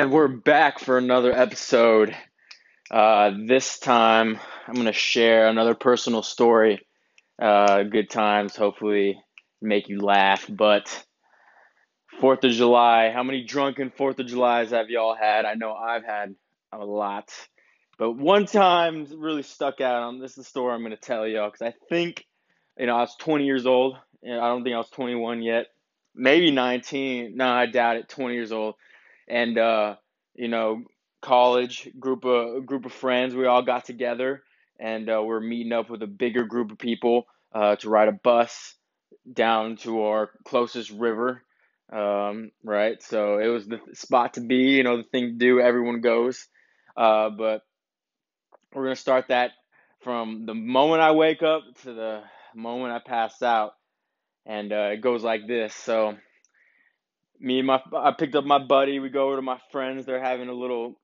And we're back for another episode. Uh, this time, I'm going to share another personal story. Uh, good times, hopefully, make you laugh. But Fourth of July, how many drunken Fourth of Julys have y'all had? I know I've had a lot. But one time really stuck out. Um, this is the story I'm going to tell y'all because I think, you know, I was 20 years old. And I don't think I was 21 yet. Maybe 19. No, I doubt it. 20 years old and uh, you know, college group of group of friends. We all got together, and uh, we're meeting up with a bigger group of people uh, to ride a bus down to our closest river. Um, right, so it was the spot to be. You know, the thing to do. Everyone goes, uh, but we're gonna start that from the moment I wake up to the moment I pass out, and uh, it goes like this. So me and my I picked up my buddy. We go over to my friends. They're having a little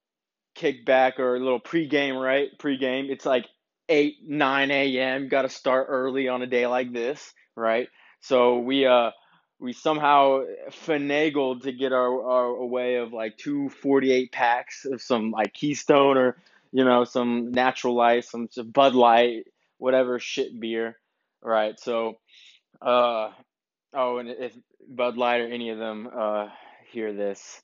kickback or a little pregame, right? Pregame. It's like eight, nine a.m. Got to start early on a day like this, right? So we uh we somehow finagled to get our, our way of like two 48 packs of some like Keystone or you know some Natural Light, some, some Bud Light, whatever shit beer, right? So uh oh, and if Bud Light or any of them uh, hear this,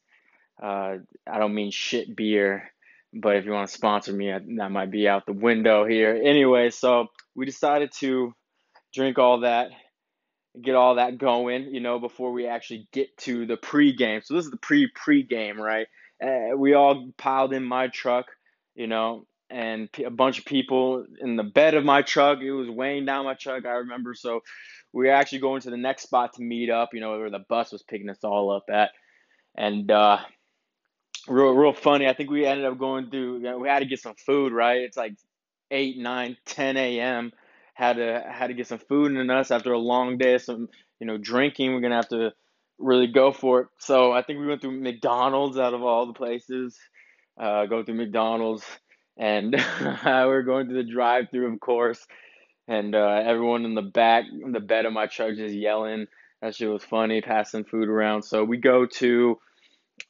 uh, I don't mean shit beer, but if you want to sponsor me, that might be out the window here. Anyway, so we decided to drink all that, get all that going, you know, before we actually get to the pregame. So this is the pre pregame, right? Uh, we all piled in my truck, you know, and a bunch of people in the bed of my truck. It was weighing down my truck. I remember. So we were actually going to the next spot to meet up. You know, where the bus was picking us all up at, and uh, real real funny. I think we ended up going through. We had to get some food. Right? It's like eight, nine, ten a.m. Had to had to get some food in us after a long day of some you know drinking. We're gonna have to really go for it. So I think we went through McDonald's out of all the places. Uh, go through McDonald's and we're going to the drive-through, of course, and uh, everyone in the back, in the bed of my truck, just yelling. That shit was funny, passing food around. So we go to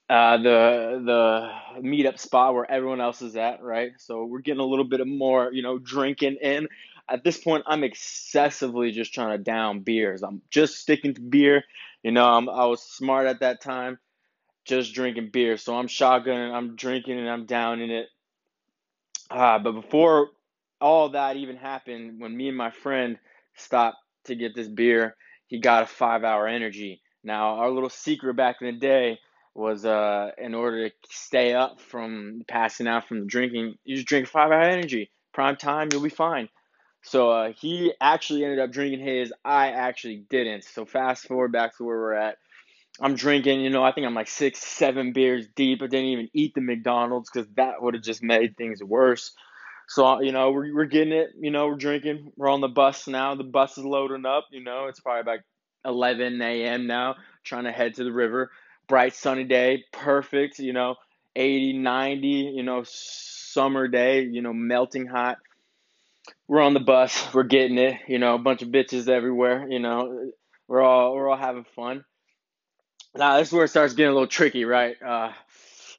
uh, the the meetup spot where everyone else is at, right? So we're getting a little bit of more, you know, drinking in. At this point, I'm excessively just trying to down beers. I'm just sticking to beer. You know, I'm, I was smart at that time, just drinking beer. So I'm shotgunning, I'm drinking, and I'm downing it uh, but before all that even happened, when me and my friend stopped to get this beer, he got a five hour energy. Now, our little secret back in the day was uh, in order to stay up from passing out from the drinking, you just drink five hour energy. Prime time, you'll be fine. So uh, he actually ended up drinking his. I actually didn't. So fast forward back to where we're at. I'm drinking, you know, I think I'm like six, seven beers deep. I didn't even eat the McDonald's because that would have just made things worse. So, uh, you know, we're, we're getting it, you know, we're drinking. We're on the bus now. The bus is loading up, you know, it's probably about 11 a.m. now, trying to head to the river. Bright sunny day, perfect, you know, 80, 90, you know, summer day, you know, melting hot. We're on the bus, we're getting it, you know, a bunch of bitches everywhere, you know, we're all we're all having fun now this is where it starts getting a little tricky, right? Uh,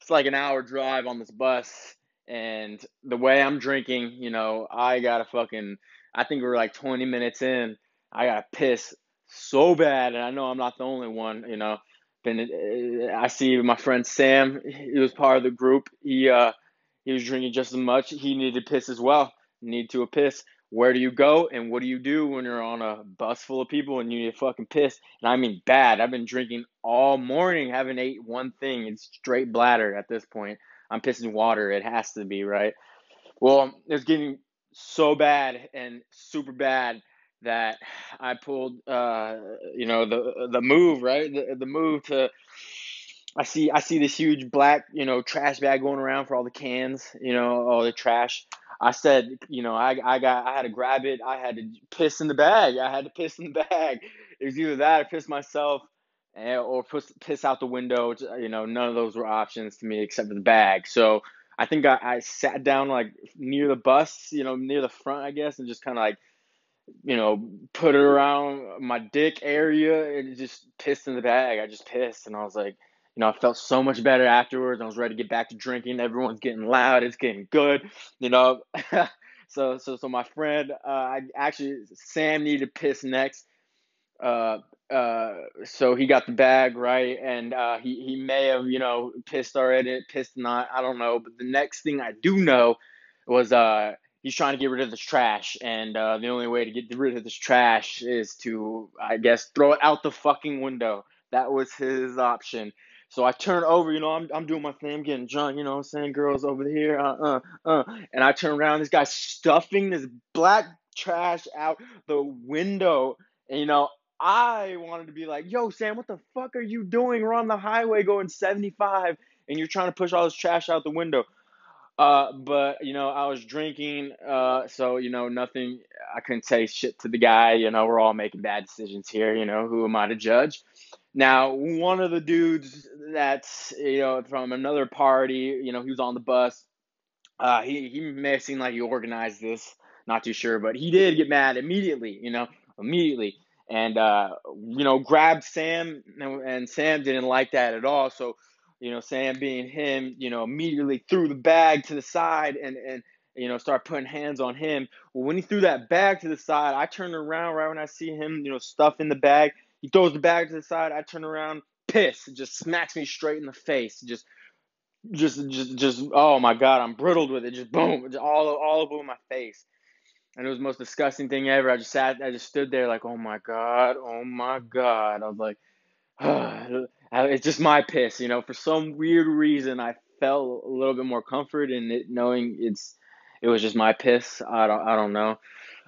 it's like an hour drive on this bus, and the way I'm drinking, you know, I gotta fucking. I think we're like 20 minutes in. I gotta piss so bad, and I know I'm not the only one. You know, been uh, I see my friend Sam. He was part of the group. He uh he was drinking just as much. He needed to piss as well. Need to a piss where do you go and what do you do when you're on a bus full of people and you need fucking piss? And I mean bad. I've been drinking all morning, haven't ate one thing. It's straight bladder at this point. I'm pissing water. It has to be, right? Well, it's getting so bad and super bad that I pulled, uh, you know, the the move, right? The, the move to I see I see this huge black, you know, trash bag going around for all the cans, you know, all the trash. I said, you know, I, I got, I had to grab it. I had to piss in the bag. I had to piss in the bag. It was either that or piss myself eh, or piss, piss out the window. You know, none of those were options to me except for the bag. So I think I, I sat down like near the bus, you know, near the front, I guess, and just kind of like, you know, put it around my dick area and just pissed in the bag. I just pissed and I was like, you know, I felt so much better afterwards. I was ready to get back to drinking. Everyone's getting loud. It's getting good, you know. so, so, so my friend, uh, I actually Sam needed to piss next. Uh, uh, so he got the bag right, and uh, he he may have you know pissed already, pissed not. I don't know. But the next thing I do know was uh he's trying to get rid of this trash, and uh, the only way to get rid of this trash is to, I guess, throw it out the fucking window. That was his option. So I turn over, you know, I'm, I'm doing my thing, I'm getting drunk, you know I'm saying? Girls over here, uh, uh, uh. And I turn around, this guy's stuffing this black trash out the window. And, you know, I wanted to be like, yo, Sam, what the fuck are you doing? We're on the highway going 75 and you're trying to push all this trash out the window. Uh, but you know, I was drinking, uh, so you know, nothing. I couldn't say shit to the guy. You know, we're all making bad decisions here. You know, who am I to judge? Now, one of the dudes that's you know from another party, you know, he was on the bus. Uh, he he may have seemed like he organized this. Not too sure, but he did get mad immediately. You know, immediately, and uh, you know, grabbed Sam, and Sam didn't like that at all. So you know, Sam being him, you know, immediately threw the bag to the side and, and you know, start putting hands on him. Well, when he threw that bag to the side, I turned around right when I see him, you know, stuff in the bag. He throws the bag to the side. I turn around, piss, it just smacks me straight in the face. Just, just, just, just. Oh my God, I'm brittled with it. Just boom, just all, all over my face. And it was the most disgusting thing ever. I just sat, I just stood there like, oh my God, oh my God. I was like, it's just my piss, you know. For some weird reason, I felt a little bit more comfort in it, knowing it's it was just my piss. I don't I don't know.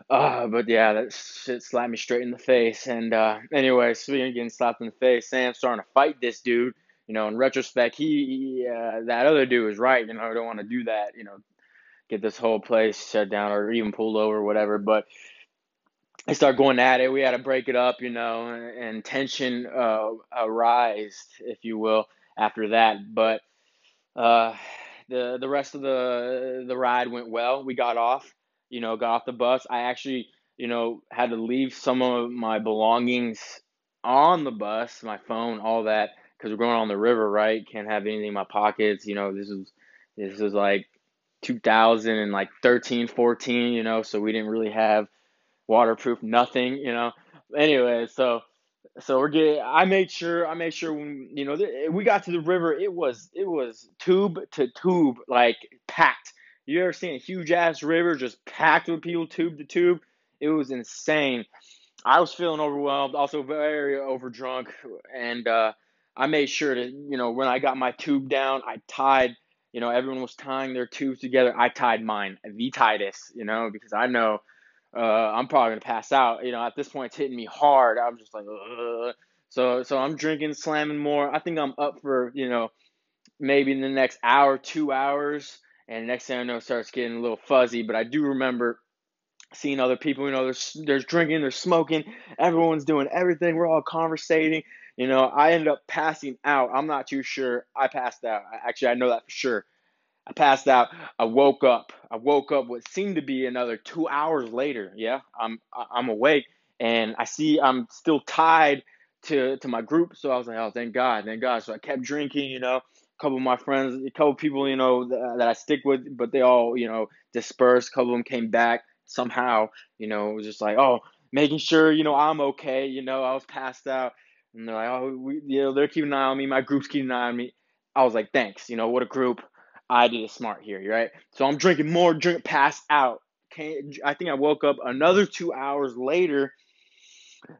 Uh, but yeah, that shit slapped me straight in the face. And uh, anyway, speaking of getting slapped in the face, Sam's starting to fight this dude. You know, in retrospect, he, uh, that other dude was right. You know, I don't want to do that. You know, get this whole place shut down or even pulled over, or whatever. But they start going at it. We had to break it up, you know, and, and tension uh, arised, if you will, after that. But uh, the the rest of the the ride went well. We got off, you know, got off the bus. I actually, you know, had to leave some of my belongings on the bus, my phone, all that, because we're going on the river, right? Can't have anything in my pockets. You know, this is this is like 2000 and like 13, 14, you know, so we didn't really have waterproof, nothing, you know. Anyway, so so we're getting. I made sure. I made sure when you know we got to the river, it was it was tube to tube, like packed. You ever seen a huge ass river just packed with people, tube to tube? It was insane. I was feeling overwhelmed, also very overdrunk, and uh, I made sure to you know when I got my tube down, I tied. You know, everyone was tying their tubes together. I tied mine, the tightest. You know, because I know uh, I'm probably gonna pass out. You know, at this point, it's hitting me hard. I'm just like, Ugh. so so I'm drinking, slamming more. I think I'm up for you know, maybe in the next hour, two hours, and next thing I know, starts getting a little fuzzy. But I do remember seeing other people. You know, there's there's drinking, there's smoking. Everyone's doing everything. We're all conversating. You know, I ended up passing out. I'm not too sure. I passed out. Actually, I know that for sure. I passed out. I woke up. I woke up what seemed to be another two hours later. Yeah, I'm I'm awake and I see I'm still tied to to my group. So I was like, oh, thank God, thank God. So I kept drinking. You know, a couple of my friends, a couple of people, you know, that, that I stick with, but they all, you know, dispersed. A couple of them came back somehow. You know, it was just like, oh, making sure you know I'm okay. You know, I was passed out, and they're like, oh, we, you know, they're keeping an eye on me. My group's keeping an eye on me. I was like, thanks. You know, what a group. I did it smart here, right? So I'm drinking more, drink, pass out. Can't, I think I woke up another two hours later,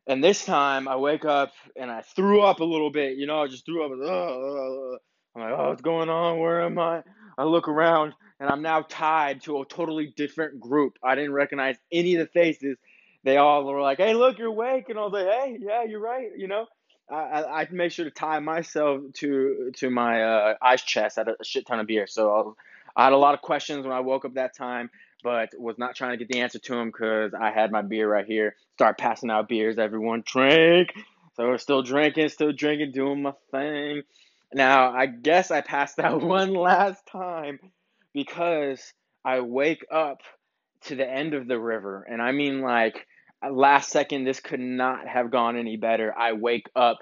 and this time I wake up and I threw up a little bit. You know, I just threw up. Uh, I'm like, oh, what's going on? Where am I? I look around and I'm now tied to a totally different group. I didn't recognize any of the faces. They all were like, hey, look, you're awake. And I was like, hey, yeah, you're right, you know? I, I made sure to tie myself to to my uh, ice chest. I had a shit ton of beer, so I, was, I had a lot of questions when I woke up that time, but was not trying to get the answer to them because I had my beer right here. Start passing out beers. Everyone drink. So we're still drinking, still drinking, doing my thing. Now I guess I passed out one last time because I wake up to the end of the river, and I mean like last second, this could not have gone any better. I wake up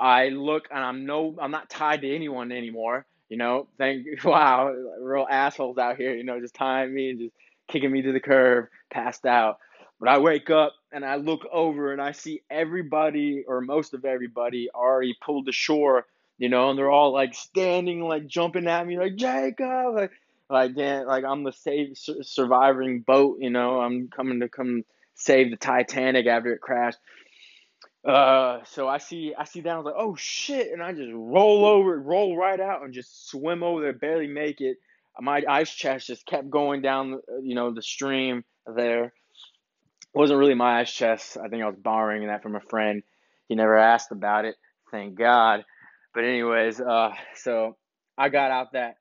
I look and I'm no, I'm not tied to anyone anymore. You know, thank wow, real assholes out here. You know, just tying me and just kicking me to the curb, passed out. But I wake up and I look over and I see everybody or most of everybody already pulled ashore. You know, and they're all like standing, like jumping at me, like Jacob, like like yeah, like I'm the save surviving boat. You know, I'm coming to come save the Titanic after it crashed. Uh, so I see I see that I was like, oh shit, and I just roll over, roll right out, and just swim over there, barely make it. My ice chest just kept going down, uh, you know, the stream there. It wasn't really my ice chest. I think I was borrowing that from a friend. He never asked about it, thank God. But anyways, uh, so I got out that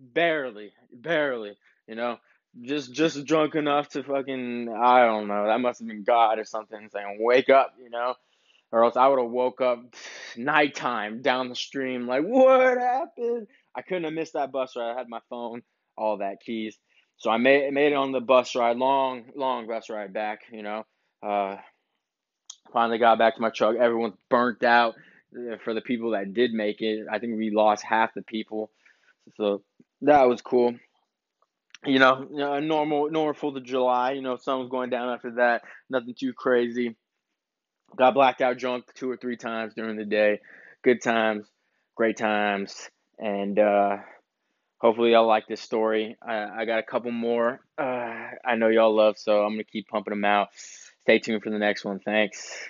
barely, barely, you know, just just drunk enough to fucking I don't know. That must have been God or something saying, "Wake up," you know or else I would have woke up nighttime down the stream like what happened? I couldn't have missed that bus ride. I had my phone, all that keys. So I made made it on the bus ride, long long bus ride back. You know, uh, finally got back to my truck. Everyone's burnt out. Uh, for the people that did make it, I think we lost half the people. So that was cool. You know, you know normal normal Fourth of July. You know, sun was going down after that. Nothing too crazy. Got blacked out drunk two or three times during the day. Good times, great times, and uh, hopefully y'all like this story. I, I got a couple more uh, I know y'all love, so I'm gonna keep pumping them out. Stay tuned for the next one. Thanks.